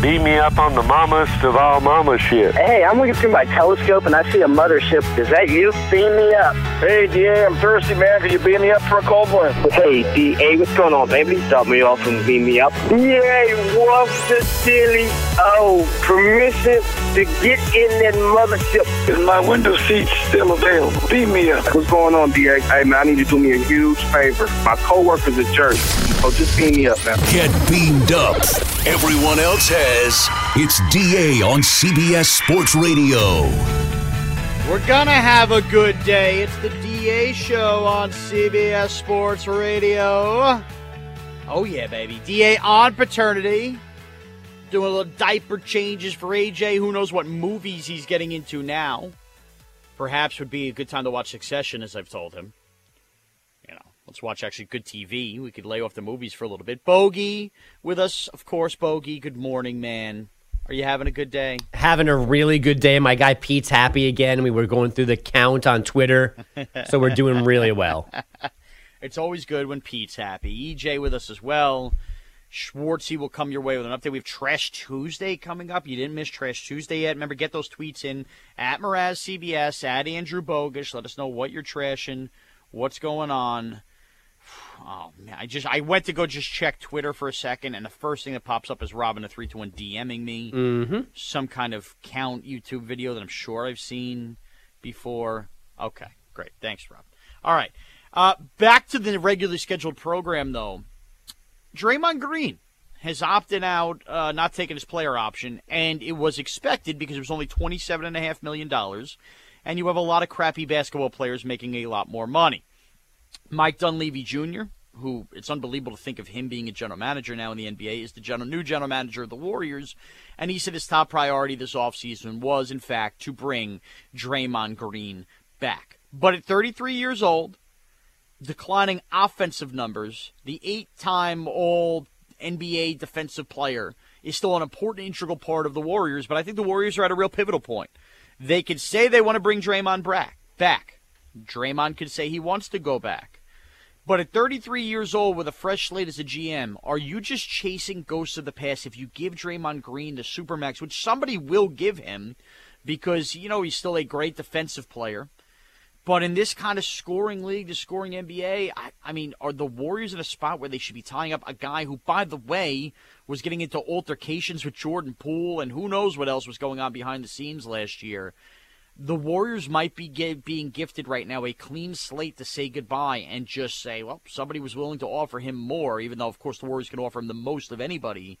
Beat me up on the mammast of all mama shit. Hey, I'm looking through my telescope and I see a mothership. Is that you? Beam me up. Hey, DA, I'm thirsty, man. Could you beam me up for a cold one? Hey, DA, what's going on, baby? Stop me off and beam me up. Yay, what's the silly? Oh, permission to get in that mothership. Is my window seat still available? Beam me up. What's going on, DA? Hey, man, I need you to do me a huge favor. My coworker's a jerk. So just beam me up, man. Get beamed up. Everyone else has. It's DA on CBS Sports Radio. We're gonna have a good day. It's the DA show on CBS Sports Radio. Oh yeah, baby. DA on paternity. Doing a little diaper changes for AJ. Who knows what movies he's getting into now? Perhaps would be a good time to watch Succession, as I've told him. Let's watch actually good TV. We could lay off the movies for a little bit. Bogey with us, of course. Bogey, good morning, man. Are you having a good day? having a really good day. My guy Pete's happy again. We were going through the count on Twitter, so we're doing really well. It's always good when Pete's happy. EJ with us as well. Schwartzy will come your way with an update. We have Trash Tuesday coming up. You didn't miss Trash Tuesday yet. Remember, get those tweets in at Mraz CBS, at Andrew Bogish. Let us know what you're trashing, what's going on. Oh man, I just I went to go just check Twitter for a second, and the first thing that pops up is Robin a three to one DMing me Mm-hmm. some kind of count YouTube video that I'm sure I've seen before. Okay, great. Thanks, Rob. All right. Uh, back to the regularly scheduled program, though. Draymond Green has opted out, uh, not taking his player option, and it was expected because it was only $27.5 million, and you have a lot of crappy basketball players making a lot more money. Mike Dunleavy Jr., who it's unbelievable to think of him being a general manager now in the NBA, is the general, new general manager of the Warriors. And he said his top priority this offseason was, in fact, to bring Draymond Green back. But at 33 years old, declining offensive numbers, the eight time all NBA defensive player is still an important, integral part of the Warriors. But I think the Warriors are at a real pivotal point. They could say they want to bring Draymond back. Draymond could say he wants to go back. But at 33 years old with a fresh slate as a GM, are you just chasing ghosts of the past if you give Draymond Green the Supermax, which somebody will give him because, you know, he's still a great defensive player? But in this kind of scoring league, the scoring NBA, I, I mean, are the Warriors in a spot where they should be tying up a guy who, by the way, was getting into altercations with Jordan Poole and who knows what else was going on behind the scenes last year? The Warriors might be being gifted right now a clean slate to say goodbye and just say, well, somebody was willing to offer him more, even though, of course, the Warriors can offer him the most of anybody.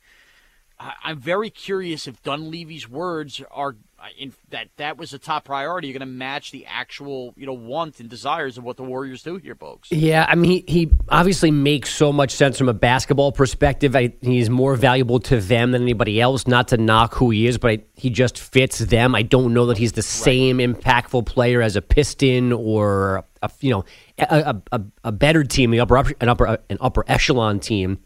I'm very curious if Dunleavy's words are uh, in that that was a top priority. You're going to match the actual, you know, want and desires of what the Warriors do here, folks. Yeah, I mean, he, he obviously makes so much sense from a basketball perspective. I, he's more valuable to them than anybody else. Not to knock who he is, but I, he just fits them. I don't know that he's the same impactful player as a Piston or a, you know a, a, a better team, the upper an upper an upper echelon team.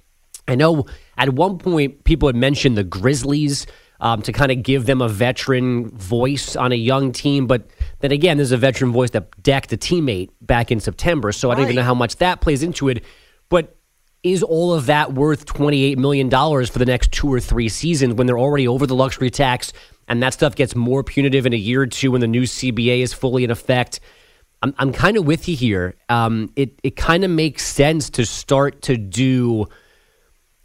I know at one point people had mentioned the Grizzlies um, to kind of give them a veteran voice on a young team, but then again, there's a veteran voice that decked a teammate back in September, so I don't even know how much that plays into it. But is all of that worth $28 million for the next two or three seasons when they're already over the luxury tax and that stuff gets more punitive in a year or two when the new CBA is fully in effect? I'm, I'm kind of with you here. Um, it it kind of makes sense to start to do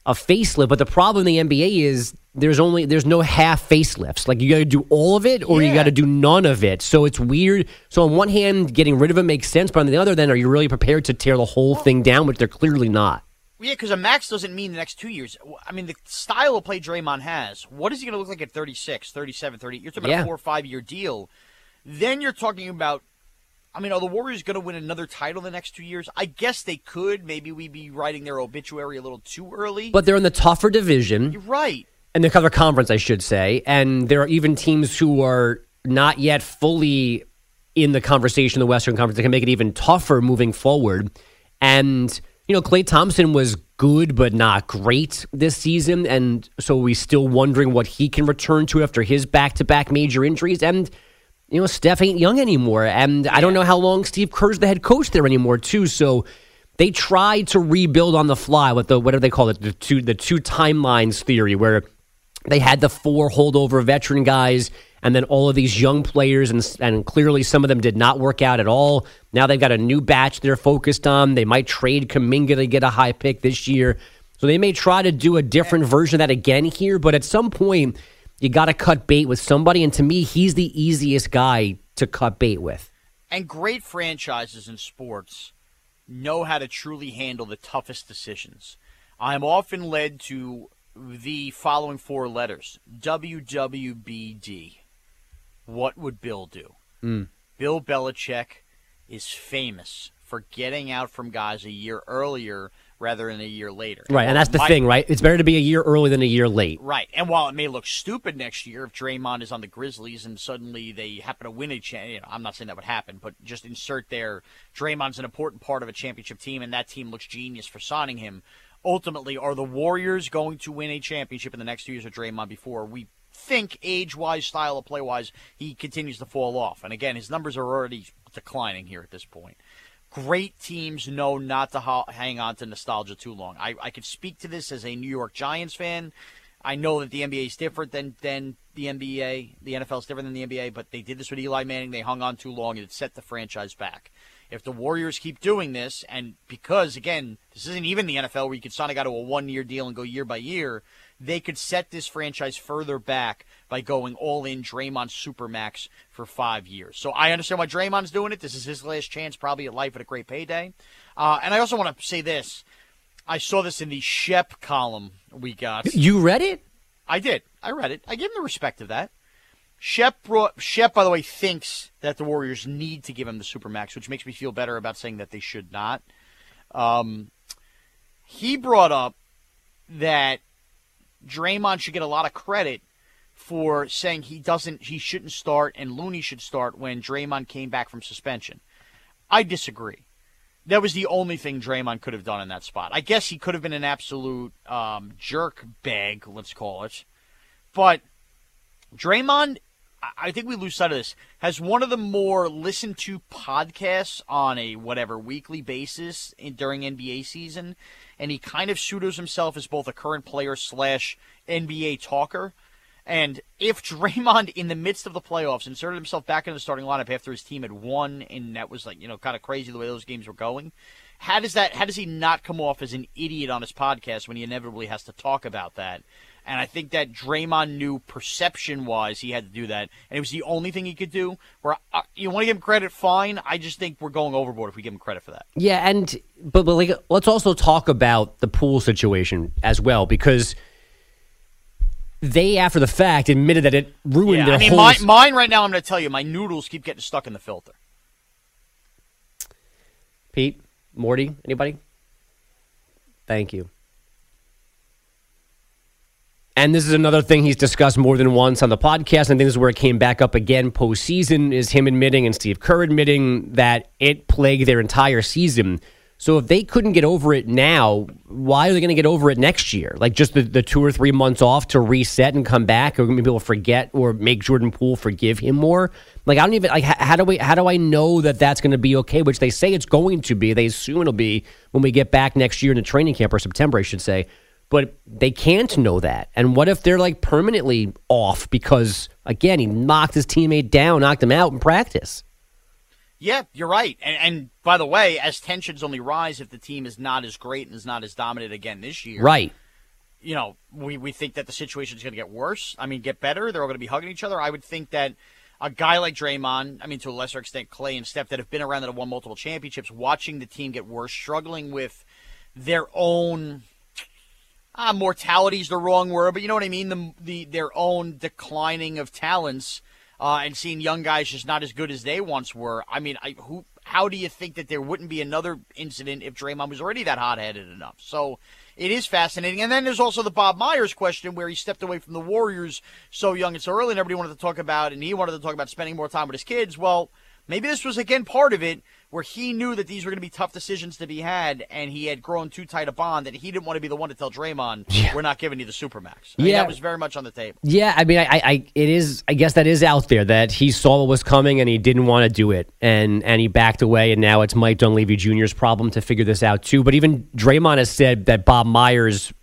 a facelift. But the problem in the NBA is there's only there's no half facelifts. Like you got to do all of it, or you got to do none of it. So it's weird. So on one hand, getting rid of it makes sense, but on the other, then are you really prepared to tear the whole thing down? Which they're clearly not. Yeah, because a max doesn't mean the next two years. I mean, the style of play Draymond has, what is he going to look like at 36, 37, 30? You're talking about Yeah. a four or five year deal. Then you're talking about, I mean, are the Warriors going to win another title in the next two years? I guess they could. Maybe we'd be writing their obituary a little too early. But they're in the tougher division. you're right. And the other conference, I should say, and there are even teams who are not yet fully in the conversation, the Western Conference, that can make it even tougher moving forward. And you know, Klay Thompson was good but not great this season, and so we're still wondering what he can return to after his back-to-back major injuries. And you know, Steph ain't young anymore, and I don't know how long Steve Kerr's the head coach there anymore, too. So they tried to rebuild on the fly with the what do they call it, the two the two timelines theory, where they had the four holdover veteran guys and then all of these young players and and clearly some of them did not work out at all. Now they've got a new batch they're focused on. They might trade Kuminga to get a high pick this year. So they may try to do a different version of that again here, but at some point you got to cut bait with somebody and to me he's the easiest guy to cut bait with. And great franchises in sports know how to truly handle the toughest decisions. I am often led to the following four letters WWBD. What would Bill do? Mm. Bill Belichick is famous for getting out from guys a year earlier rather than a year later. Right, and that's the My- thing, right? It's better to be a year early than a year late. Right, and while it may look stupid next year if Draymond is on the Grizzlies and suddenly they happen to win a champ, you know, I'm not saying that would happen, but just insert there, Draymond's an important part of a championship team, and that team looks genius for signing him. Ultimately, are the Warriors going to win a championship in the next two years with Draymond before we think age-wise, style of play-wise, he continues to fall off? And again, his numbers are already declining here at this point great teams know not to ho- hang on to nostalgia too long. I, I could speak to this as a New York Giants fan. I know that the NBA is different than, than the NBA. The NFL is different than the NBA, but they did this with Eli Manning. They hung on too long, and it set the franchise back. If the Warriors keep doing this, and because, again, this isn't even the NFL where you could sign a guy to a one year deal and go year by year, they could set this franchise further back by going all in Draymond Supermax for five years. So I understand why Draymond's doing it. This is his last chance, probably at life at a great payday. Uh, and I also want to say this. I saw this in the Shep column we got. You read it? I did. I read it. I give him the respect of that. Shep brought Shep, by the way, thinks that the Warriors need to give him the supermax, which makes me feel better about saying that they should not. Um, he brought up that Draymond should get a lot of credit for saying he doesn't, he shouldn't start, and Looney should start when Draymond came back from suspension. I disagree. That was the only thing Draymond could have done in that spot. I guess he could have been an absolute um, jerk bag, let's call it. But Draymond, I- think we lose sight of this, has one of the more listened to podcasts on a whatever weekly basis in, during NBA season. And he kind of pseudos himself as both a current player slash NBA talker. And if Draymond, in the midst of the playoffs, inserted himself back into the starting lineup after his team had won, and that was like you know kind of crazy the way those games were going, how does that? How does he not come off as an idiot on his podcast when he inevitably has to talk about that? And I think that Draymond knew perception-wise he had to do that, and it was the only thing he could do. Where uh, you want to give him credit, fine. I just think we're going overboard if we give him credit for that. Yeah, and but but like let's also talk about the pool situation as well because they after the fact admitted that it ruined Yeah, their I mean, whole mine, mine right now. I'm going to tell you, my noodles keep getting stuck in the filter. Pete, Morty, anybody? Thank you. And this is another thing he's discussed more than once on the podcast. And I think this is where it came back up again postseason is him admitting and Steve Kerr admitting that it plagued their entire season. So if they couldn't get over it now, why are they going to get over it next year? Like just the, the two or three months off to reset and come back, or maybe people forget or make Jordan Poole forgive him more. Like I don't even like how do we how do I know that that's going to be okay? Which they say it's going to be. They assume it'll be when we get back next year in the training camp or September, I should say. But they can't know that. And what if they're like permanently off because again he knocked his teammate down, knocked him out in practice? Yeah, you're right. And, and by the way, as tensions only rise if the team is not as great and is not as dominant again this year, Right. you know, we, we think that the situation is going to get worse. I mean, get better. They're all going to be hugging each other. I would think that a guy like Draymond, I mean, to a lesser extent, Clay and Steph, that have been around that have won multiple championships, watching the team get worse, struggling with their own uh, mortality is the wrong word, but you know what I mean. The the their own declining of talents, uh, and seeing young guys just not as good as they once were. I mean, I, who? How do you think that there wouldn't be another incident if Draymond was already that hot headed enough? So it is fascinating. And then there's also the Bob Myers question where he stepped away from the Warriors so young and so early, and everybody wanted to talk about, and he wanted to talk about spending more time with his kids. Well, maybe this was again part of it where he knew that these were going to be tough decisions to be had, and he had grown too tight a bond that he didn't want to be the one to tell Draymond, Yeah. "We're not giving you the supermax." I mean, Yeah. that was very much on the table. Yeah, I mean, I, I, I, it is. I guess that is out there that he saw what was coming and he didn't want to do it, and and he backed away, and now it's Mike Dunleavy Jr.'s problem to figure this out too. But even Draymond has said that Bob Myers,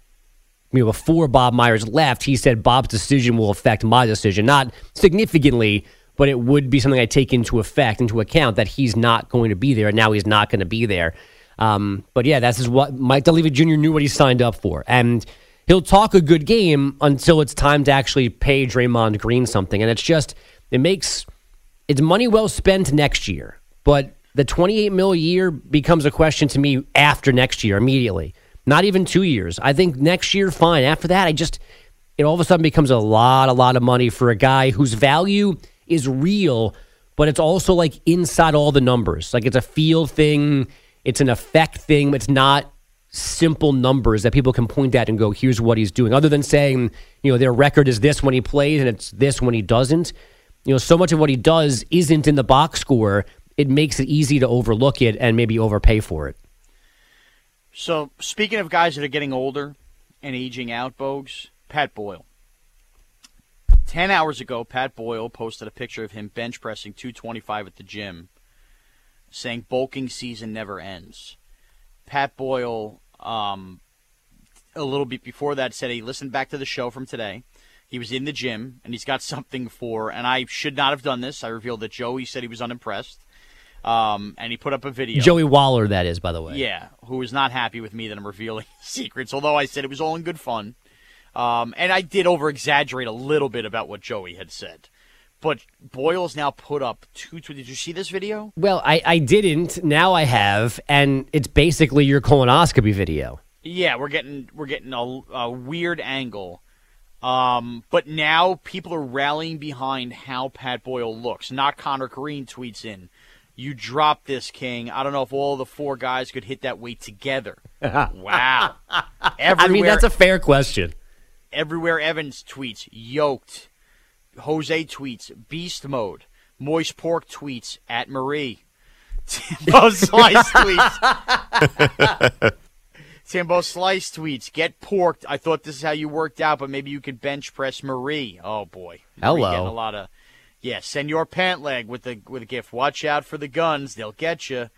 you know, before Bob Myers left, he said Bob's decision will affect my decision, not significantly, but it would be something I take into effect, into account that he's not going to be there, and now he's not going to be there. Um, but yeah, that's what Mike Dunleavy Jr. knew what he signed up for, and he'll talk a good game until it's time to actually pay Draymond Green something, and it's just it makes it's money well spent next year, but the 28 mil year becomes a question to me after next year immediately. Not even two years. I think next year, fine. After that, I just it all of a sudden becomes a lot, a lot of money for a guy whose value is real, but it's also like inside all the numbers. Like it's a feel thing, it's an effect thing. It's not simple numbers that people can point at and go, here's what he's doing. Other than saying, you know, their record is this when he plays and it's this when he doesn't. You know, so much of what he does isn't in the box score. It makes it easy to overlook it and maybe overpay for it. So, speaking of guys that are getting older and aging out, Bogues, Pat Boyle. 10 hours ago, Pat Boyle posted a picture of him bench pressing 225 at the gym, saying bulking season never ends. Pat Boyle, um, a little bit before that, said he listened back to the show from today. He was in the gym and he's got something for, and I should not have done this. I revealed that Joey said he was unimpressed. Um, and he put up a video. Joey Waller, that is, by the way. Yeah, who is not happy with me that I'm revealing secrets, although I said it was all in good fun. Um, and I did over exaggerate a little bit about what Joey had said. But Boyle's now put up two. did you see this video? Well, I, I didn't. Now I have, and it's basically your colonoscopy video. Yeah, we're getting we're getting a, a weird angle. Um, but now people are rallying behind how Pat Boyle looks. Not Connor Green tweets in, "You dropped this, King." I don't know if all the four guys could hit that weight together. wow. Everywhere, I mean, that's a fair question. Everywhere Evans tweets, yoked. Jose tweets, beast mode. Moist Pork tweets, at Marie. Timbo Slice tweets. Timbo Slice tweets, get porked. I thought this is how you worked out, but maybe you could bench press Marie. Oh, boy. Marie Hello. Getting a lot of, yeah, Senor Pant Leg with the, with a gift. Watch out for the guns. They'll get you.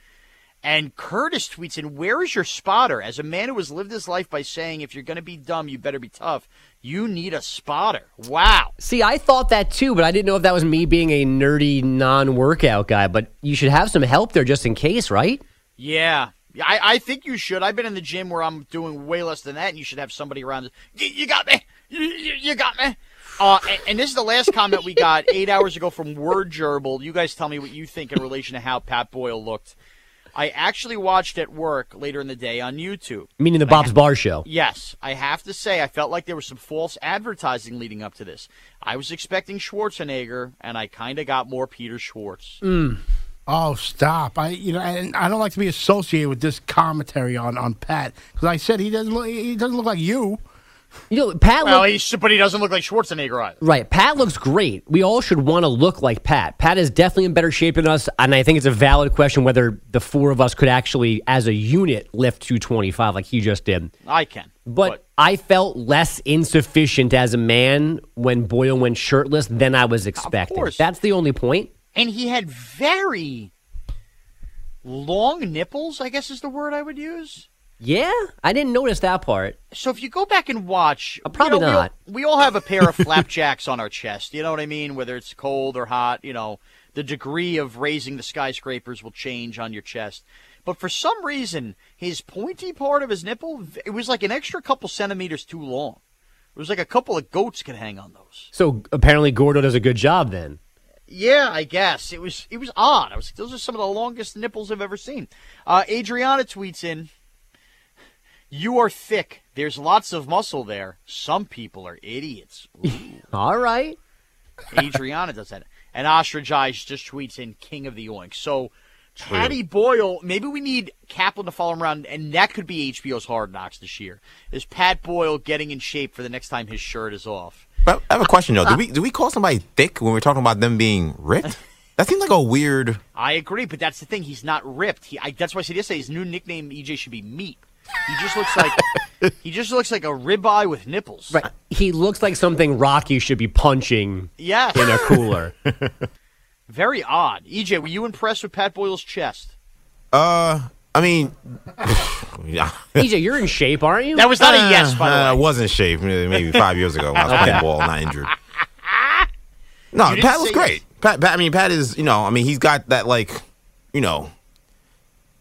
And Curtis tweets in, Where is your spotter? As a man who has lived his life by saying, if you're going to be dumb, you better be tough, you need a spotter. Wow. See, I thought that too, but I didn't know if that was me being a nerdy non workout guy. But you should have some help there just in case, right? Yeah. I, I think you should. I've been in the gym where I'm doing way less than that, and you should have somebody around. You, you got me. You got me. Uh, and, and this is the last comment we got eight hours ago from Word Gerbil. You guys tell me what you think in relation to how Pat Boyle looked. I actually watched at work later in the day on YouTube. Meaning the Bob's Bar Show. Yes, I have to say, I felt like there was some false advertising leading up to this. I was expecting Schwarzenegger, and I kind of got more Peter Schwartz. Mm. Oh, stop! I you know, and I don't like to be associated with this commentary on on Pat because I said he doesn't look he doesn't look like you. You know, Pat. Well, look- he's, but he doesn't look like Schwarzenegger either. Right. Pat looks great. We all should want to look like Pat. Pat is definitely in better shape than us, and I think it's a valid question whether the four of us could actually, as a unit, lift 225 like he just did. I can. But, I felt less insufficient as a man when Boyle went shirtless than I was expecting. course. That's the only point. and he had very long nipples, I guess is the word I would use. Yeah, I didn't notice that part. So if you go back and watch, Uh, probably you know, we all- not. We all, have a pair of flapjacks on our chest. You know what I mean? Whether it's cold or hot, you know, the degree of raising the skyscrapers will change on your chest. but for some reason, his pointy part of his nipple, it was like an extra couple centimeters too long. It was like a couple of goats could hang on those. So apparently Gordo does a good job then. Yeah, I guess it was. It was odd. I was. Those are some of the longest nipples I've ever seen. Uh, Adriana tweets in. You are thick. There's lots of muscle there. Some people are idiots. All right. Adriana does that. And Ostrich Eyes just tweets in King of the Oink. So, Patty Boyle, maybe we need Kaplan to follow him around, and that could be HBO's Hard Knocks this year. Is Pat Boyle getting in shape for the next time his shirt is off? But I have a question though. Do we do we call somebody thick when we're talking about them being ripped? That seems like a weird. I agree, but that's the thing. He's not ripped. He, I, that's why I said yesterday his new nickname EJ should be Meat. He just looks like he just looks like a ribeye with nipples. Right. He looks like something Rocky should be punching Yes. in a cooler. Very odd. EJ, were you impressed with Pat Boyle's chest? Uh, I mean, yeah. EJ, you're in shape, aren't you? That was not a yes, by the Uh, I wasn't shaved maybe maybe five years ago when I was playing ball, not injured. No, Pat was say great. Pat, Pat, I mean, Pat is you know, I mean, he's got that like, you know,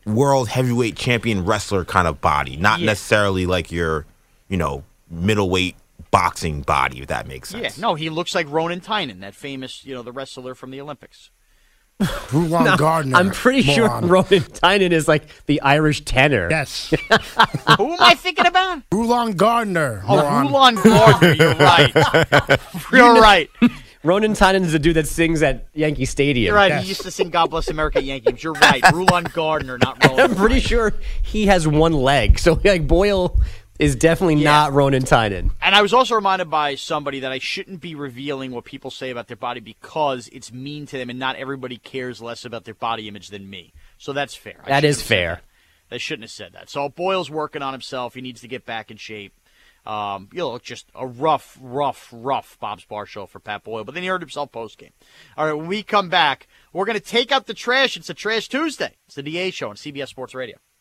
world heavyweight champion wrestler kind of body, not Yeah. necessarily like your, you know, middleweight boxing body, if that makes sense. Yeah, no, he looks like Ronan Tynan, that famous, you know, the wrestler from the Olympics. Rulon No, Gardner. I'm pretty sure moron. Ronan Tynan is like the Irish tenor. Yes. Who am I thinking about? Rulon Gardner. Oh, moron. Rulon Gardner. You're right. You're right. Ronan Tynan is the dude that sings at Yankee Stadium. You're right. Yes. He used to sing "God Bless America" Yankees. You're right. Rulon Gardner, not Ronan. I'm Ronan. pretty sure he has one leg. So like Boyle is definitely not Ronan Tynan. And I was also reminded by somebody that I shouldn't be revealing what people say about their body because it's mean to them, and not everybody cares less about their body image than me. So that's fair. I That shouldn't is have said fair. that. They shouldn't have said that. So Boyle's working on himself. He needs to get back in shape. Um, you know, just a rough, rough, rough Bob's Bar show for Pat Boyle. But then he hurt himself post game. All right, when we come back, we're going to take out the trash. It's a Trash Tuesday. It's the DA show on CBS Sports Radio.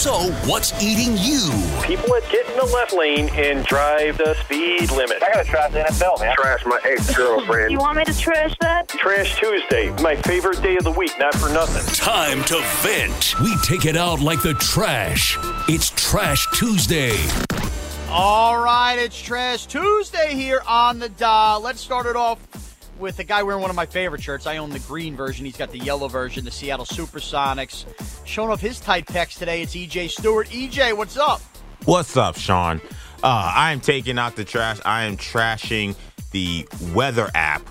So, what's eating you? People that get in the left lane and drive the speed limit. I gotta trash the NFL, man. Trash my ex-girlfriend. You want me to trash that? Trash Tuesday, my favorite day of the week, not for nothing. Time to vent. We take it out like the trash. It's Trash Tuesday. All right, it's Trash Tuesday here on the dial. Let's start it off with a guy wearing one of my favorite shirts. I own the green version. He's got the yellow version, the Seattle Supersonics. Showing off his tight pecs today, it's EJ Stewart. EJ, what's up? What's up, Sean? Uh, I am taking out the trash. I am trashing the weather app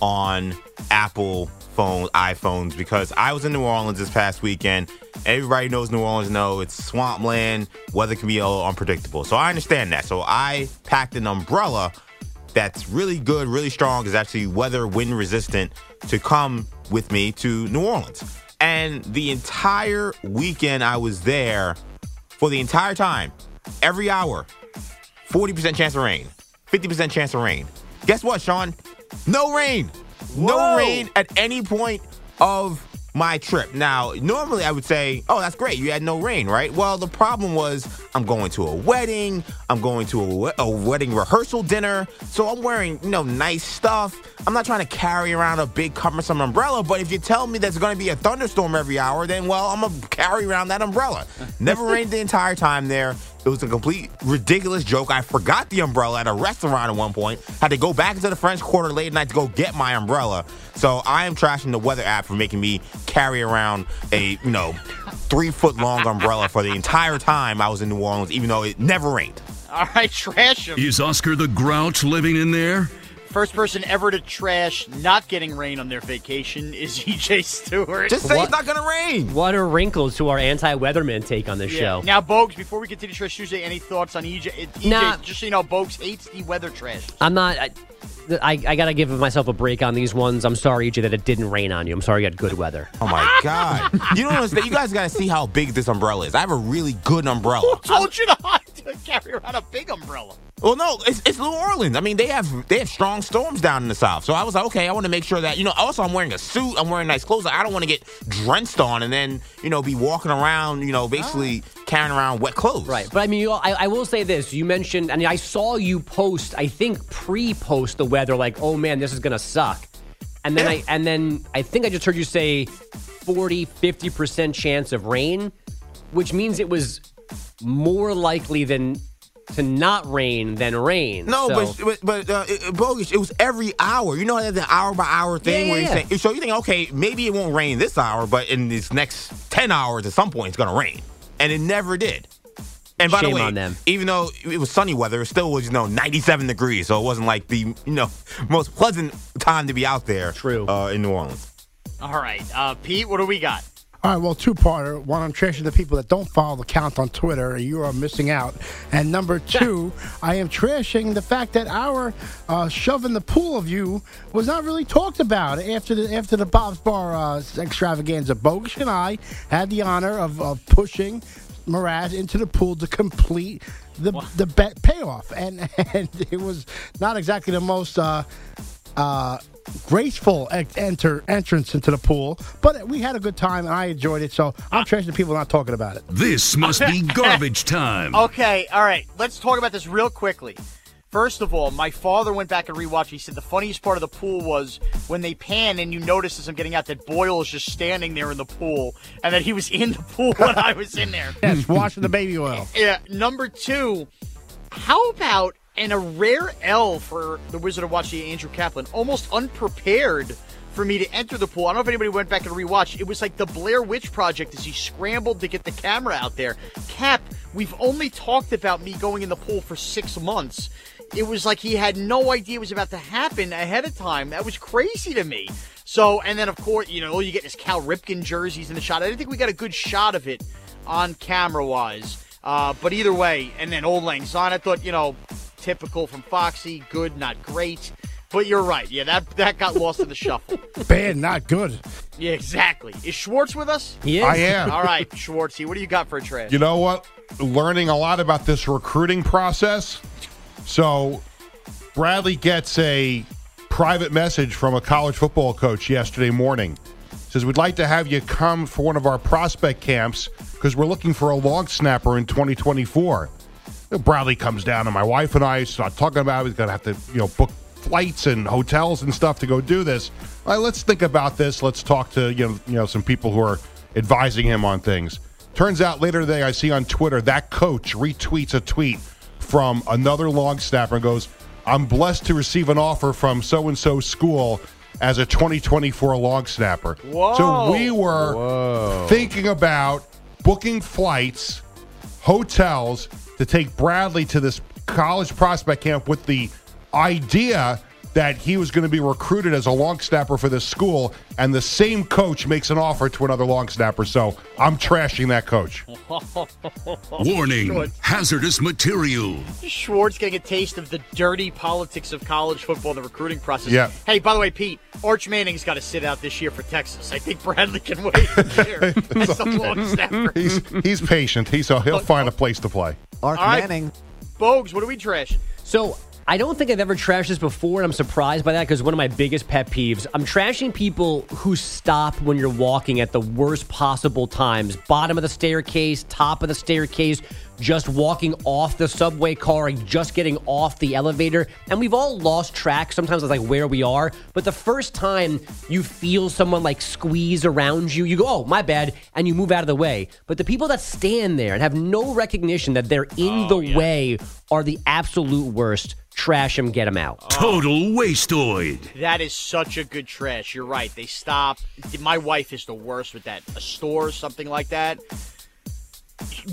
on Apple phone iPhones because I was in New Orleans this past weekend. Everybody knows New Orleans. Know it's swampland. Weather can be a little unpredictable, so I understand that. So I packed an umbrella that's really good, really strong, is actually weather wind resistant to come with me to New Orleans. And the entire weekend I was there, for the entire time, every hour, 40% chance of rain, 50% chance of rain. Guess what, Sean? No rain. No rain at any point of my trip. Now, normally I would say, oh, that's great. You had no rain, right? Well, the problem was I'm going to a wedding. I'm going to a, a wedding rehearsal dinner. So I'm wearing, you know, nice stuff. I'm not trying to carry around a big cumbersome umbrella, but if you tell me there's going to be a thunderstorm every hour, then, well, I'm going to carry around that umbrella. Never rained the entire time there. It was a complete ridiculous joke. I forgot the umbrella at a restaurant at one point. Had to go back into the French Quarter late at night to go get my umbrella. So I am trashing the weather app for making me carry around a you know three foot long umbrella for the entire time I was in New Orleans, even though it never rained. All right, trash him. Is Oscar the Grouch living in there? First person ever to trash not getting rain on their vacation is EJ Stewart. Just say it's not gonna rain. What are wrinkles to our anti-weatherman take on this Yeah. show? Now, Bogues, before we continue Trash Tuesday, any thoughts on EJ? It- EJ, Nah. just so you know, Bogues hates the weather trash. I'm not. I, I, I gotta give myself a break on these ones. I'm sorry, EJ, that it didn't rain on you. I'm sorry you had good weather. Oh my god! You don't understand. You guys gotta see how big this umbrella is. I have a really good umbrella. Told you not to carry around a big umbrella. Well, no, it's, it's New Orleans. I mean, they have they have strong storms down in the south. So I was like, okay, I want to make sure that you know. Also, I'm wearing a suit. I'm wearing nice clothes. I don't want to get drenched on and then you know be walking around, you know, basically ah. carrying around wet clothes. Right, but I mean, you, I, I will say this: you mentioned, and I saw you post. I think pre-post the weather, like, "Oh man, this is gonna suck," and then I and then I think I just heard you say 40, 50 percent chance of rain, which means it was more likely than to not rain than rain. No, So- but but, but uh, it, bogus. It was every hour. You know how that's an hour by hour thing Yeah, where you yeah, think. So you think, okay, maybe it won't rain this hour, but in this next ten hours, at some point, it's gonna rain, and it never did. And by Shame the way, on them. even though it was sunny weather, it still was you know 97 degrees, so it wasn't like the you know most pleasant time to be out there. True. Uh, in New Orleans. All right, uh, Pete, what do we got? All right, well, two parter. One, I'm trashing the people that don't follow the count on Twitter. You are missing out. And number two, I am trashing the fact that our uh, shove in the pool of you was not really talked about after the after the Bob's Bar uh, extravaganza. Bogus and I had the honor of, of pushing Mraz into the pool to complete the the bet payoff, and and it was not exactly the most. Uh, uh, graceful enter entrance into the pool, but we had a good time and I enjoyed it. So I'm trashing the people not talking about it. This must be garbage time. Okay, all right. Let's talk about this real quickly. First of all, my father went back and rewatched. He said the funniest part of the pool was when they pan and you notice as I'm getting out that Boyle is just standing there in the pool and that he was in the pool when I was in there. Yes, washing the baby oil. Yeah. Number two, how about and a rare L for the Wizard of Watch, the Andrew Kaplan, almost unprepared for me to enter the pool. I don't know if anybody went back and rewatched. It was like the Blair Witch Project as he scrambled to get the camera out there. Cap, we've only talked about me going in the pool for six months. It was like he had no idea it was about to happen ahead of time. That was crazy to me. So, and then of course, you know, all you get is Cal Ripken jerseys in the shot. I didn't think we got a good shot of it on camera wise. Uh, but either way, and then Auld Lang Syne, I thought, you know, typical from Foxy, good, not great. But you're right. Yeah, that that got lost in the shuffle. Bad, not good. Yeah, exactly. Is Schwartz with us? He I am. All right, Schwartzy, what do you got for a trash? You know what? Learning a lot about this recruiting process. So, Bradley gets a private message from a college football coach yesterday morning. Says, We'd like to have you come for one of our prospect camps because we're looking for a long snapper in 2024. Bradley comes down, and my wife and I start talking about he's going to have to, you know, book flights and hotels and stuff to go do this. All right, let's think about this. Let's talk to you know, you know some people who are advising him on things. Turns out later today, I see on Twitter that coach retweets a tweet from another long snapper and goes, "I'm blessed to receive an offer from so and so school." As a 2024 long snapper. Whoa. So we were thinking about booking flights, hotels to take Bradley to this college prospect camp with the idea that he was going to be recruited as a long snapper for this school, and the same coach makes an offer to another long snapper. So I'm trashing that coach. Warning Schwartz. hazardous material. Schwartz getting a taste of the dirty politics of college football and the recruiting process. Yeah. Hey, by the way, Pete, Arch Manning's got to sit out this year for Texas. I think Bradley can wait a year as a long snapper. He's he's patient. He's uh, he'll find a place to play. Arch All right. Manning. Bogues, what are we trashing? So I don't think I've ever trashed this before, and I'm surprised by that because one of my biggest pet peeves. I'm trashing people who stop when you're walking at the worst possible times. Bottom of the staircase, top of the staircase, just walking off the subway car, and just getting off the elevator. And we've all lost track sometimes of like where we are. But the first time you feel someone like squeeze around you, you go, oh, my bad, and you move out of the way. But the people that stand there and have no recognition that they're in oh, the way are the absolute worst. Trash them, get them out. Oh. Total wasteoid. That is such a good trash. You're right. They stop. My wife is the worst with that. A store, or something like that.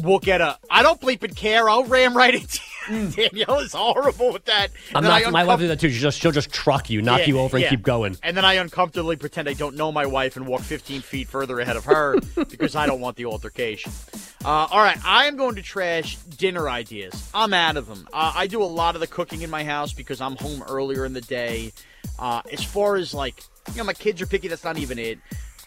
We'll get a. I don't bleep and care. I'll ram right into you. Danielle is horrible with that. I'm not. I my wife does that too. She'll just, she'll just truck you, knock Yeah, you over, and keep going. And then I uncomfortably pretend I don't know my wife and walk 15 feet further ahead of her because I don't want the altercation. Uh, all right, I am going to trash dinner ideas. I'm out of them. Uh, I do a lot of the cooking in my house because I'm home earlier in the day. Uh, as far as like, you know, my kids are picky. That's not even it.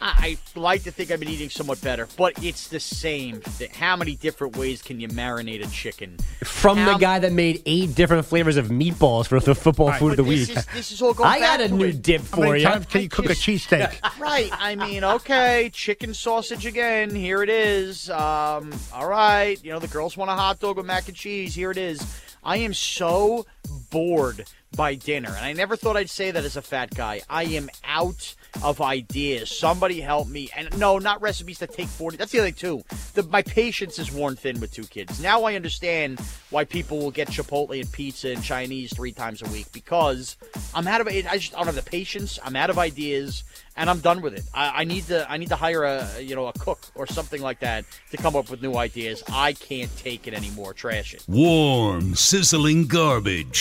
I, I like to think I've been eating somewhat better, but it's the same. thing. How many different ways can you marinate a chicken? From How- the guy that made eight different flavors of meatballs for the football food of the week. This is, this is all going I got a new it. dip How for many you. times can you cook a cheesesteak? right. I mean, okay, chicken sausage again. Here it is. Um, all right. You know, the girls want a hot dog with mac and cheese. Here it is. I am so bored by dinner, and I never thought I'd say that as a fat guy. I am out of ideas. Somebody help me. And no, not recipes that take 40. That's the other thing, too. The, my patience is worn thin with two kids. Now I understand why people will get Chipotle and pizza and Chinese three times a week because I'm out of it. I just don't have the patience. I'm out of ideas and I'm done with it. I, I need to I need to hire a you know a cook or something like that to come up with new ideas. I can't take it anymore. Trash it. Warm, sizzling garbage.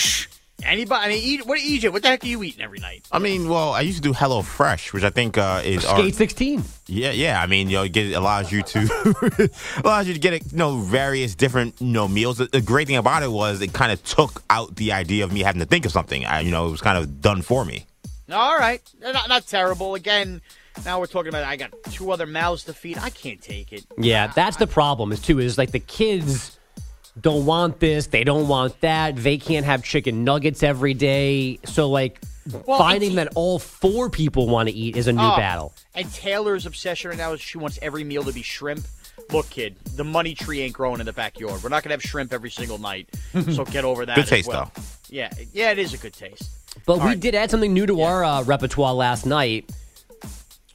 Anybody? I mean, eat, what EJ? What the heck are you eating every night? I mean, well, I used to do Hello Fresh, which I think uh, is our- 16. Yeah, yeah. I mean, you know, it get, allows you to allows you to get you know various different you know meals. The, the great thing about it was it kind of took out the idea of me having to think of something. I, you know, it was kind of done for me. All right, not not terrible. Again, now we're talking about I got two other mouths to feed. I can't take it. Yeah, that's the problem. Is too is like the kids don't want this, they don't want that. They can't have chicken nuggets every day. So like Well, finding that all four people want to eat is a new Oh, battle. And Taylor's obsession right now is she wants every meal to be shrimp. Look, kid, the money tree ain't growing in the backyard. We're not gonna have shrimp every single night, so get over that. Good as taste, well. Yeah, yeah, it is a good taste. But we did add something new to our uh, repertoire last night.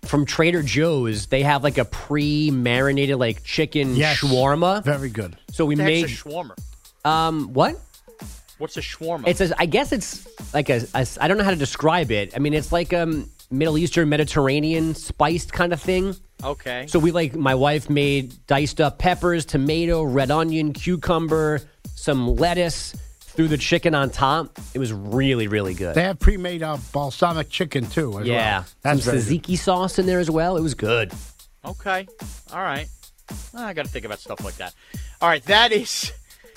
From Trader Joe's, they have like a pre-marinated like chicken Yes. shawarma. Very good. So we made heck's a shawarma. um what? What's a shawarma? It's a, I guess it's like a, a I don't know how to describe it. I mean, it's like um Middle Eastern Mediterranean spiced kind of thing. okay. So we like my wife made diced up peppers, tomato, red onion, cucumber, some lettuce, threw the chicken on top. It was really really good. They have pre-made uh, balsamic chicken too. As yeah, well. that's some very good. tzatziki sauce in there as well. It was good. Okay. All right. I got to think about stuff like that. All right. That is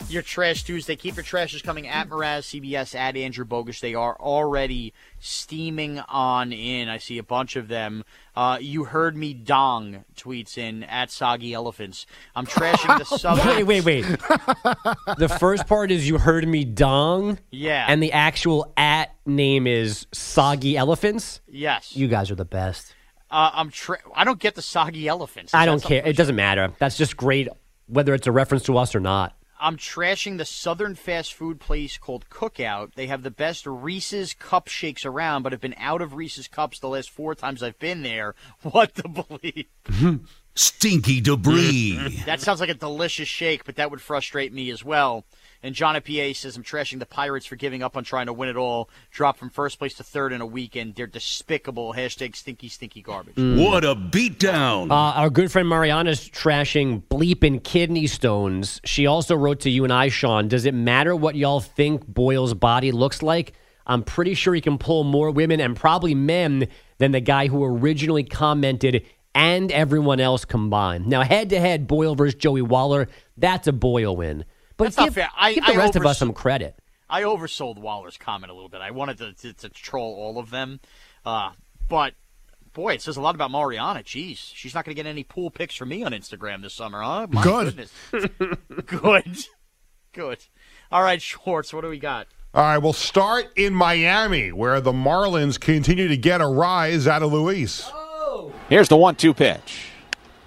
your Trash Tuesday. Keep your trashes coming at Mraz CBS, at Andrew Bogus. They are already steaming on in. I see a bunch of them. Uh, you heard me dong tweets in at Soggy Elephants. I'm trashing the sub. Wait, wait, wait. the first part is you heard me dong. Yeah. And the actual at name is Soggy Elephants. Yes. You guys are the best. Uh, I'm. Tra- I don't get the Soggy Elephants. I don't care. It doesn't matter. That's just great, whether it's a reference to us or not. I'm trashing the southern fast food place called Cookout. They have the best Reese's cup shakes around, but have been out of Reese's cups the last four times I've been there. What the believe? Stinky debris. That sounds like a delicious shake, but that would frustrate me as well. And John PA says, I'm trashing the Pirates for giving up on trying to win it all. Drop from first place to third in a weekend. They're despicable. Hashtag stinky, stinky garbage. What a beatdown. Uh, our good friend Mariana's trashing bleeping kidney stones. She also wrote to you and I, Sean. Does it matter what y'all think Boyle's body looks like? I'm pretty sure he can pull more women and probably men than the guy who originally commented and everyone else combined. Now, head to head, Boyle versus Joey Waller, that's a Boyle win. But That's not give, fair. I- give the I rest of us some credit. I oversold Waller's comment a little bit. I wanted to, to, to troll all of them. Uh, but, boy, it says a lot about Mariana. Jeez, she's not going to get any pool pics from me on Instagram this summer, huh? My Good. goodness. Good. Good. All right, Schwartz, what do we got? All right, we'll start in Miami, where the Marlins continue to get a rise out of Luis. Here's the one-two pitch.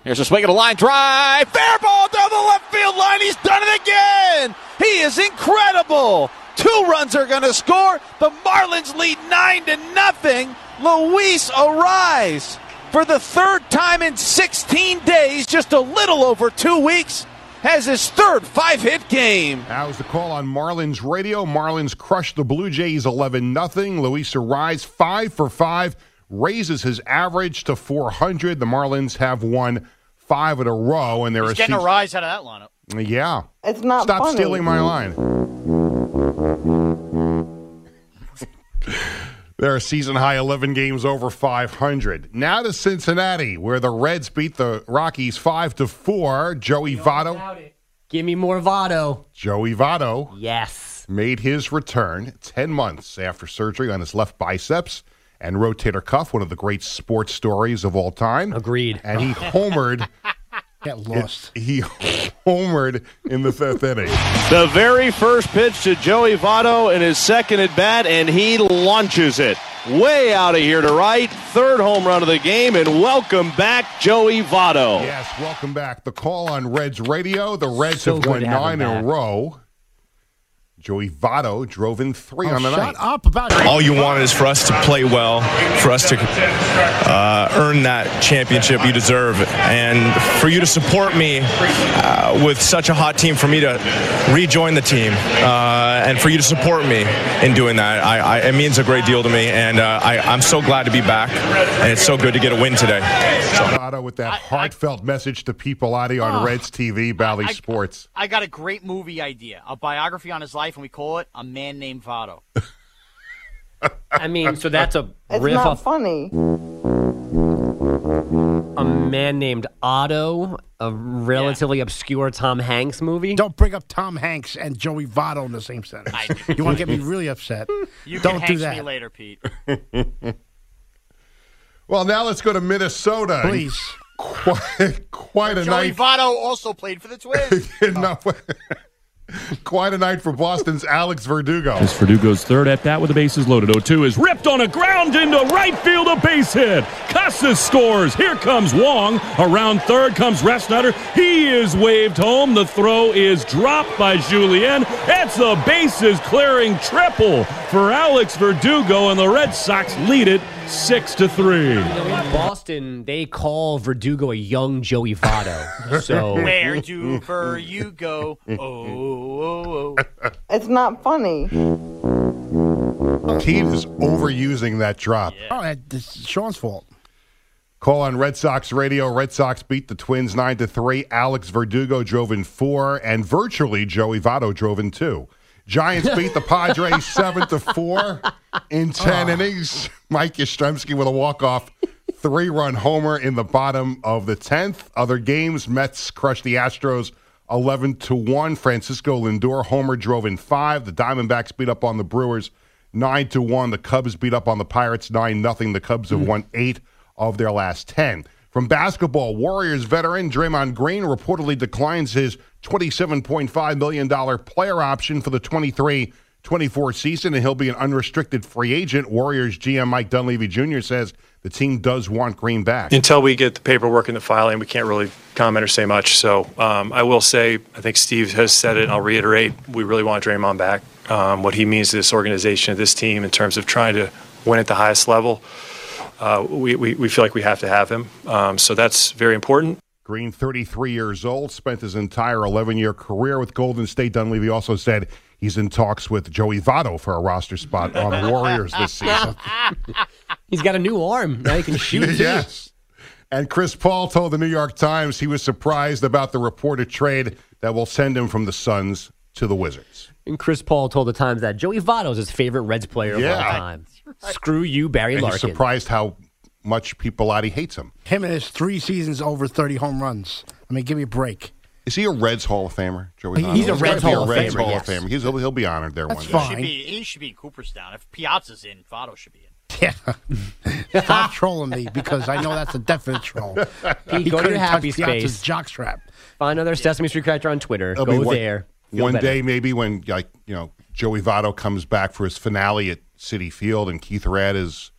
Here's a swing a line drive. Fair ball down the left field line. He's done it again. He is incredible. Two runs are going to score. The Marlins lead nine to nothing. Luis Arraez for the third time in 16 days, just a little over two weeks, has his third five-hit game. That was the call on Marlins radio. Marlins crushed the Blue Jays 11 0. Luis Arraez, 5 for 5, raises his average to 400. The Marlins have won five in a row, and they're He's a getting a rise out of that lineup. Yeah. It's not Stop funny. stealing my line. They're a season high 11 games over 500. Now to Cincinnati, where the Reds beat the Rockies 5 to 4. Joey Votto. Give me more Votto. Joey Votto. Yes. Made his return 10 months after surgery on his left biceps and rotator cuff, one of the great sports stories of all time. Agreed. And he homered. Get lost. He homered in the fifth inning. The very first pitch to Joey Votto in his second at bat, and he launches it way out of here to right. Third home run of the game, and welcome back, Joey Votto. Yes, welcome back. The call on Reds radio. The Reds So have good won to have nine in a row. Joey Votto drove in three on the Oh, Shut night. up about All you wanted is for us to play well, for us to uh, earn that championship you deserve, and for you to support me uh, with such a hot team, for me to rejoin the team, uh, and for you to support me in doing that. I, I, it means a great deal to me, and uh, I, I'm so glad to be back, and it's so good to get a win today. Votto with that heartfelt message to people out on Oh. Reds TV, Bally Sports. I got a great movie idea, a biography on his life, and we call it A Man Named Votto. I mean, so that's a It's riff not off funny. a man named Otto, a relatively obscure Tom Hanks movie. Don't bring up Tom Hanks and Joey Votto in the same sentence. you want to get me really upset? You Don't can do that. me later, Pete. Well, now let's go to Minnesota. Please. Quite, quite a Joey night. Votto also played for the Twins. No, oh. quite a night for Boston's Alex Verdugo. As Verdugo's third at bat with the bases loaded. 0-2 is ripped on a ground into right field, a base hit. Casas scores. Here comes Wong. Around third comes Refsnyder. He is waved home. The throw is dropped by Julien. It's a bases clearing triple for Alex Verdugo, and the Red Sox lead it six to three. In Boston, they call Verdugo a young Joey Votto. So Where do for you go? Oh, oh, oh. It's not funny. Team is overusing that drop. Oh, that- this is Sean's fault. Call on Red Sox radio. Red Sox beat the Twins nine to three. Alex Verdugo drove in four, and virtually Joey Votto drove in two. Giants beat the Padres seven to four in ah. ten innings. Mike Yastrzemski with a walk off three run homer in the bottom of the tenth. Other games: Mets crushed the Astros eleven to one. Francisco Lindor homer drove in five. The Diamondbacks beat up on the Brewers nine to one. The Cubs beat up on the Pirates nine nothing. The Cubs have hmm. won eight of their last 10. From basketball, Warriors veteran Draymond Green reportedly declines his $27.5 million player option for the 23 24 season, and he'll be an unrestricted free agent. Warriors GM Mike Dunleavy Jr. says the team does want Green back. Until we get the paperwork and the filing, we can't really comment or say much. So um, I will say, I think Steve has said it, and I'll reiterate, we really want Draymond back. Um, what he means to this organization, this team, in terms of trying to win at the highest level, uh, we, we, we feel like we have to have him. Um, so that's very important. Green, 33 years old, spent his entire 11 year career with Golden State. Dunleavy also said he's in talks with Joey Votto for a roster spot on the Warriors this season. he's got a new arm. Now he can shoot. yes. And Chris Paul told the New York Times he was surprised about the reported trade that will send him from the Suns to the Wizards. And Chris Paul told the Times that Joey Votto is his favorite Reds player of all Yeah. time. Screw you, Barry And he's Larkin. surprised how much P. Pilati hates him. Him and his three seasons over 30 home runs. I mean, give me a break. Is he a Reds Hall of Famer, Joey? He- Votto? he's a He's Reds gotta be Hall of Reds Famer, Hall yes. Famer. He's, he'll, he'll be honored there That's one day. He should be, he should be in Cooperstown. If Piazza's in, Votto should be in. Yeah. Stop trolling me because I know that's a definite troll. Pete, He go to couldn't your happy touch space. jockstrap. Find another Sesame Street character on Twitter. It'll Go be what- there. One better. day maybe when like you know Joey Votto comes back for his finale at Citi Field and Keith Rad is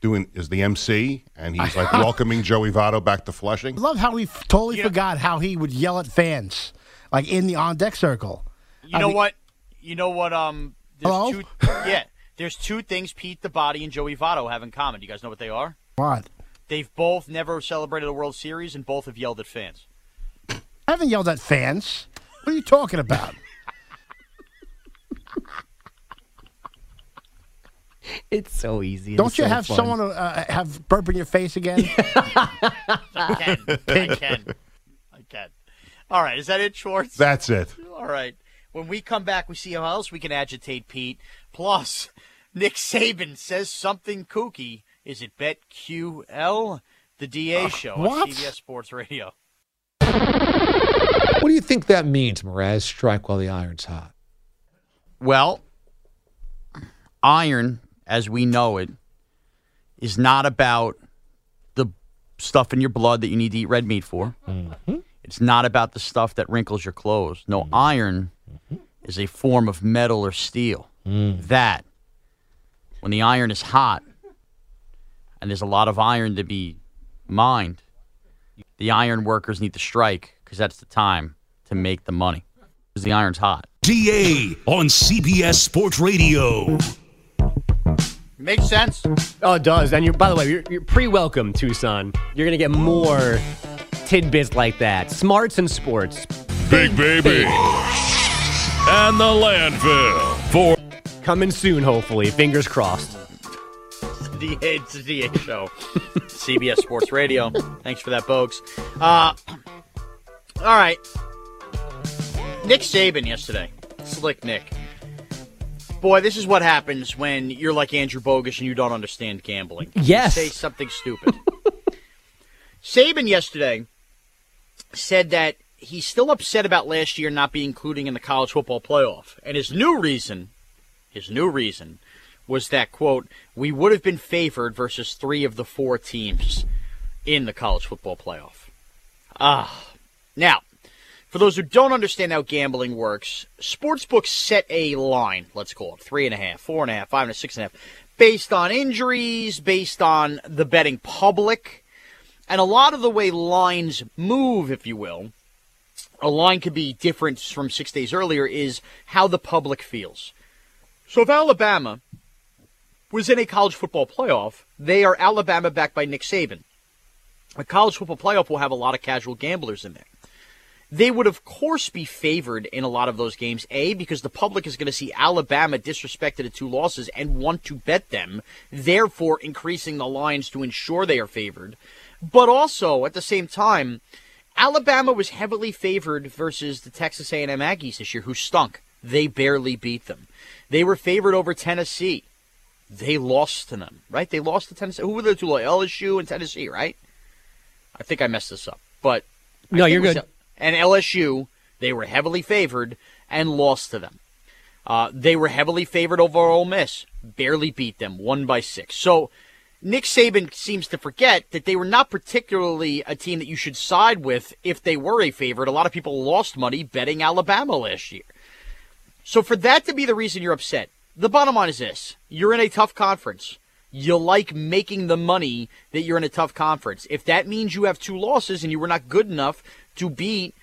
doing is the MC and he's like welcoming Joey Votto back to Flushing. I love how he f- totally forgot how he would yell at fans, like in the on deck circle. You know what? You know what? Um, there's Hello? two. Yeah, there's two things Pete the Body and Joey Votto have in common. Do you guys know what they are? What? They've both never celebrated a World Series, and both have yelled at fans. I haven't yelled at fans. What are you talking about? It's so easy. Don't It's you so have fun. someone uh, have burp in your face again? I can. I can. I can. All right, is that it, Schwartz? That's it. All right. When we come back, we see how else we can agitate Pete. Plus, Nick Saban says something kooky. Is it BetQL? The DA show on? CBS Sports Radio. What do you think that means, Mraz? Strike while the iron's hot. Well, iron, as we know it, is not about the stuff in your blood that you need to eat red meat for. Mm-hmm. It's not about the stuff that wrinkles your clothes. No, mm-hmm. iron mm-hmm. is a form of metal or steel. Mm. That, when the iron is hot, and there's a lot of iron to be mined, the iron workers need to strike because that's the time to make the money. Because the iron's hot. DA on CBS Sports Radio. Makes sense. Oh, it does. And you're, by the way, you're, you're pre-welcome, Tucson. You're gonna get more tidbits like that. Smarts and sports. Big baby. And the landfill for Coming soon, hopefully. Fingers crossed. the it's the DA show. CBS Sports Radio. Thanks for that, folks. Uh, all right. Nick Saban yesterday. Slick Nick. Boy, this is what happens when you're like Andrew Bogusch and you don't understand gambling. You Yes. say something stupid. Saban yesterday said that he's still upset about last year not being included in the college football playoff. And his new reason, his new reason, was that, quote, we would have been favored versus three of the four teams in the college football playoff. Ah. Now, for those who don't understand how gambling works, sportsbooks set a line, let's call it three and a half, four and a half, five and a six and a half, based on injuries, based on the betting public, and a lot of the way lines move, if you will, a line could be different from six days earlier, is how the public feels. So if Alabama was in a college football playoff, they are Alabama backed by Nick Saban. A college football playoff will have a lot of casual gamblers in there. They would, of course, be favored in a lot of those games. A, because the public is going to see Alabama disrespected at two losses and want to bet them, therefore increasing the lines to ensure they are favored. But also, at the same time, Alabama was heavily favored versus the Texas A&M Aggies this year, who stunk. They barely beat them. They were favored over Tennessee. They lost to them, right? They lost to Tennessee. Who were the two? LSU and Tennessee, right? I think I messed this up, but No, you're good. And LSU, they were heavily favored and lost to them. Uh, they were heavily favored over Ole Miss, barely beat them, one by six. So Nick Saban seems to forget that they were not particularly a team that you should side with if they were a favorite. A lot of people lost money betting Alabama last year. So for that to be the reason you're upset, the bottom line is this: you're in a tough conference. You like making the money that you're in a tough conference. If that means you have two losses and you were not good enough to beat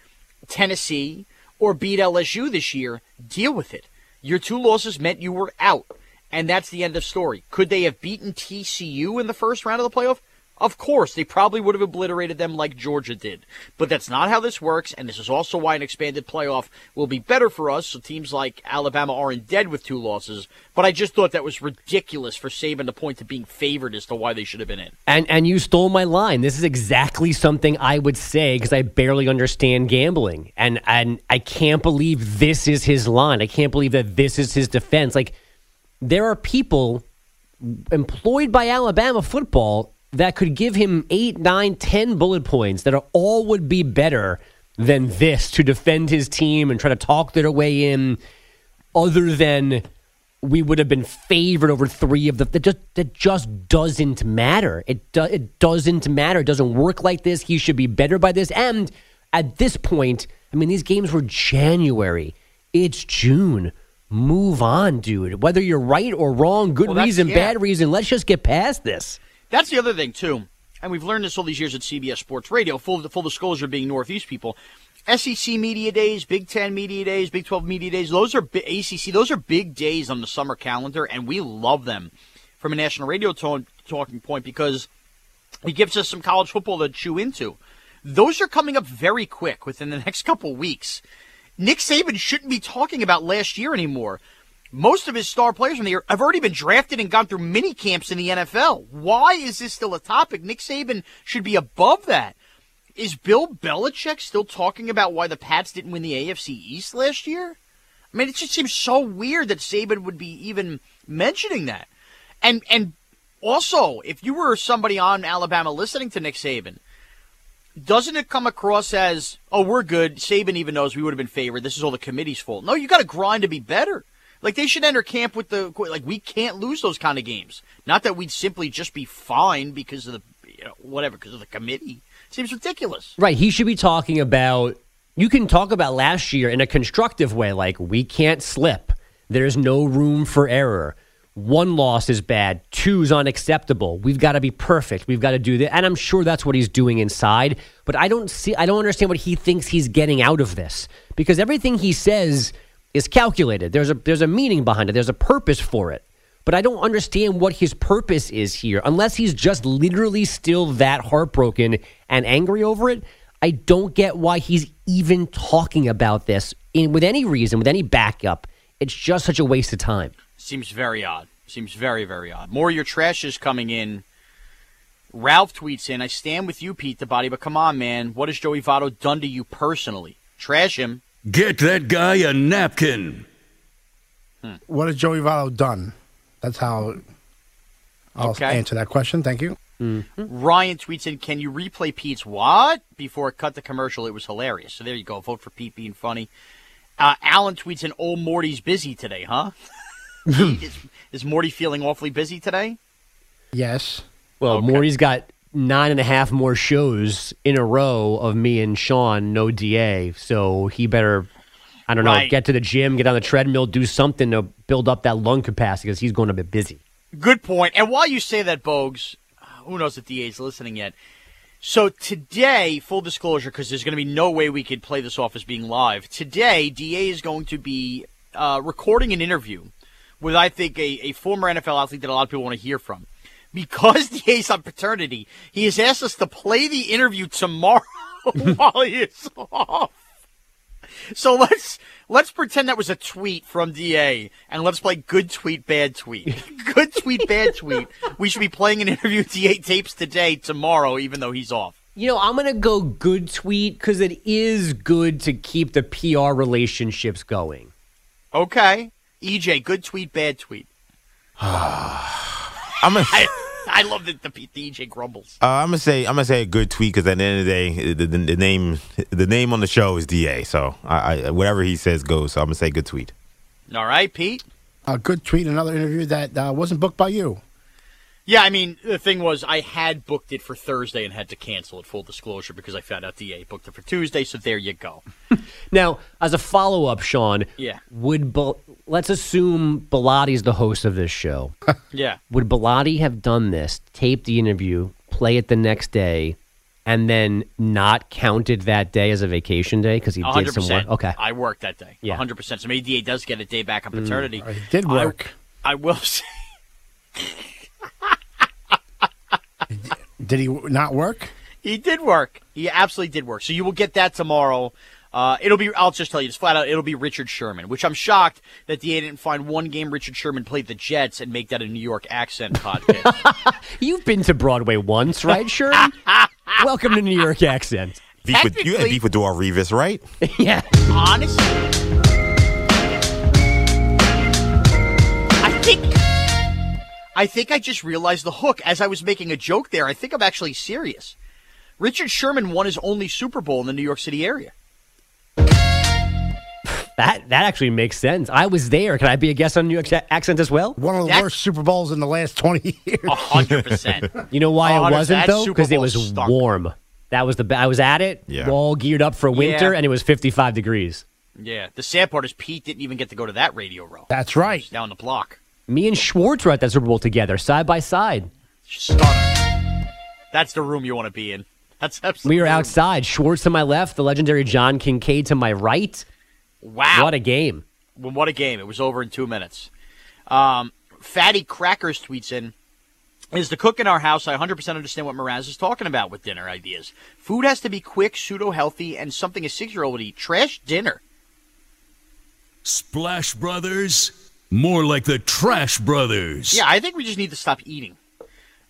Tennessee or beat LSU this year, deal with it. Your two losses meant you were out, and that's the end of story. Could they have beaten TCU in the first round of the playoff? Of course, they probably would have obliterated them like Georgia did. But that's not how this works, and this is also why an expanded playoff will be better for us, so teams like Alabama aren't dead with two losses. But I just thought that was ridiculous for Saban to point to being favored as to why they should have been in. And and you stole my line. This is exactly something I would say because I barely understand gambling, and and I can't believe this is his line. I can't believe that this is his defense. Like there are people employed by Alabama football that could give him eight, nine, ten bullet points that are all would be better than this to defend his team and try to talk their way in. Other than we would have been favored over three of the that just that just doesn't matter. It do, it doesn't matter. It doesn't work like this. He should be better by this. And at this point, I mean, these games were January. It's June. Move on, dude. Whether you're right or wrong, good Well, reason, yeah. bad reason, let's just get past this. That's the other thing too, and we've learned this all these years at CBS Sports Radio. Full full disclosure, being Northeast people, SEC media days, Big Ten media days, Big Twelve media days. Those are ACC. Those are big days on the summer calendar, and we love them from a national radio tone, talking point because it gives us some college football to chew into. Those are coming up very quick within the next couple weeks. Nick Saban shouldn't be talking about last year anymore. Most of his star players from the year have already been drafted and gone through mini camps in the NFL. Why is this still a topic? Nick Saban should be above that. Is Bill Belichick still talking about why the Pats didn't win the AFC East last year? I mean, it just seems so weird that Saban would be even mentioning that. And and also, if you were somebody on Alabama listening to Nick Saban, doesn't it come across as, oh, we're good. Saban even knows we would have been favored. This is all the committee's fault. No, you got to grind to be better. Like they should enter camp with the like we can't lose those kind of games. Not that we'd simply just be fine because of the you know whatever because of the committee. Seems ridiculous. Right. He should be talking about. You can talk about last year in a constructive way, like we can't slip. There's no room for error. One loss is bad. Two's unacceptable. We've got to be perfect. We've got to do that. And I'm sure that's what he's doing inside. But I don't see. I don't understand what he thinks he's getting out of this because everything he says is calculated. There's a there's a meaning behind it. There's a purpose for it. But I don't understand what his purpose is here, unless he's just literally still that heartbroken and angry over it. I don't get why he's even talking about this in, with any reason, with any backup. It's just such a waste of time. Seems very odd. Seems very very odd. More of your trash is coming in. Ralph tweets in, "I stand with you, Pete the Body, but come on, man, what has Joey Votto done to you personally? Trash him." Get that guy a napkin. What has Joey Votto done? That's how I'll Okay. answer that question. Thank you. Ryan tweets in, "Can you replay Pete's what before it cut the commercial? It was hilarious." So there you go. Vote for Pete being funny. Uh, Alan tweets in, "Old Morty's busy today, huh?" is, is Morty feeling awfully busy today? Yes. Well, Morty's got nine and a half more shows in a row of me and Sean, no DA. So he better, I don't know, Right. get to the gym, get on the treadmill, do something to build up that lung capacity because he's going to be busy. Good point. And while you say that, Bogues, who knows if DA's listening yet? So today, full disclosure, because there's going to be no way we could play this off as being live. Today, DA is going to be uh, recording an interview with, I think, a, a former NFL athlete that a lot of people want to hear from. Because the DA's on paternity, he has asked us to play the interview tomorrow while he is off. So let's let's pretend that was a tweet from DA, and let's play good tweet, bad tweet. good tweet, bad tweet. We should be playing an interview with DA tapes today, tomorrow, even though he's off. You know, I'm going to go good tweet because it is good to keep the PR relationships going. Okay, EJ, good tweet, bad tweet. I'm gonna, I, I love that the, the EJ grumbles. uh, I'm gonna say I'm gonna say a good tweet because at the end of the day, the, the, the name the name on the show is Da. So I, I whatever he says goes. So I'm gonna say good tweet. All right, Pete. A good tweet, another interview that uh, wasn't booked by you. Yeah, I mean, the thing was, I had booked it for Thursday and had to cancel it, full disclosure, because I found out DA booked it for Tuesday, so there you go. Now, as a follow up, Sean, Yeah. would Bel- let's assume Bellatti's the host of this show. Yeah. Would Bellotti have done this, taped the interview, play it the next day, and then not counted that day as a vacation day because he did some work? Okay. I worked that day. Yeah. hundred percent. So maybe DA does get a day back on mm. paternity. It did I- work. I, will say. Did he not work? He did work. He absolutely did work. So you will get that tomorrow. Uh, it'll be. I'll just tell you, just flat out, it'll be Richard Sherman. Which I'm shocked that DA didn't find one game Richard Sherman played the Jets and make that a New York accent podcast. You've been to Broadway once, right, Sherman? Welcome to New York accent. Beef with, you had beef with Darrelle Revis, right? yeah. Honestly, I think. I think I just realized the hook as I was making a joke there. I think I'm actually serious. Richard Sherman won his only Super Bowl in the New York City area. That that actually makes sense. I was there. Can I be a guest on New York accent as well? One of the worst Super Bowls in the last 20 years. hundred percent. You know why it wasn't That though? Because it was stunk. warm. That was the. I was at it, Yeah. all geared up for winter, Yeah. and it was 55 degrees. Yeah. The sad part is Pete didn't even get to go to that radio row. That's right. Down the block. Me and Schwartz were at that Super Bowl together, side by side. Stunning. That's the room you want to be in. That's absolutely. We were outside. Schwartz to my left, the legendary John Kincade to my right. Wow. What a game. Well, what a game. It was over in two minutes. Um, Fatty Crackers tweets in Is the cook in our house? I 100% understand what Mraz is talking about with dinner ideas. Food has to be quick, pseudo healthy, and something a six year old would eat. Trash dinner. Splash Brothers? More like the Trash Brothers. Yeah, I think we just need to stop eating.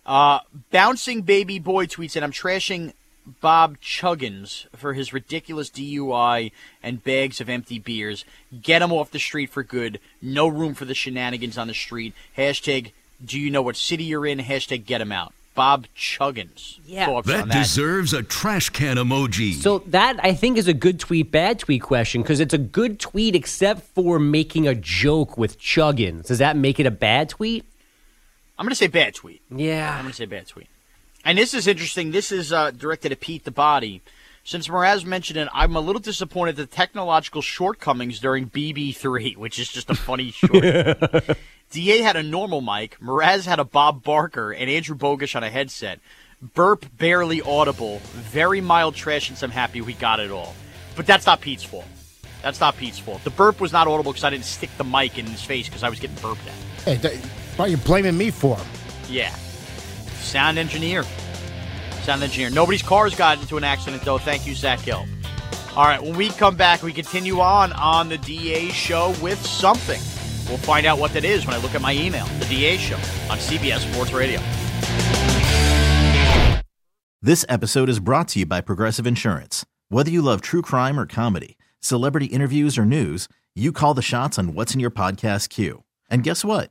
Uh, Bouncing Baby Boy tweets in I'm trashing Bob Chuggins for his ridiculous DUI and bags of empty beers. Get him off the street for good. No room for the shenanigans on the street. Hashtag do you know what city you're in? Hashtag get him out. Bob Chuggins. Yeah. That that? deserves a trash can emoji. So that I think is a good tweet, bad tweet question because it's a good tweet except for making a joke with Chuggins. Does that make it a bad tweet? I'm going to say bad tweet. Yeah. I'm going to say bad tweet. And this is interesting. This is uh, directed at Pete the Body. Since Mraz mentioned it, I'm a little disappointed at the technological shortcomings during BB3, which is just a funny short. DA had a normal mic, Mraz had a Bob Barker, and Andrew Bogusch on a headset. Burp barely audible, very mild trash, and I'm happy we got it all. But that's not Pete's fault. That's not Pete's fault. The burp was not audible because I didn't stick the mic in his face because I was getting burped at. Hey, th- why are you blaming me for? Yeah. Sound engineer. Sound engineer. Nobody's car's got into an accident, though. Thank you, Zach Hill. All right, when we come back, we continue on on the DA show with something. We'll find out what that is when I look at my email. The DA show on CBS Sports Radio. This episode is brought to you by Progressive Insurance. Whether you love true crime or comedy, celebrity interviews or news, you call the shots on what's in your podcast queue. And guess what?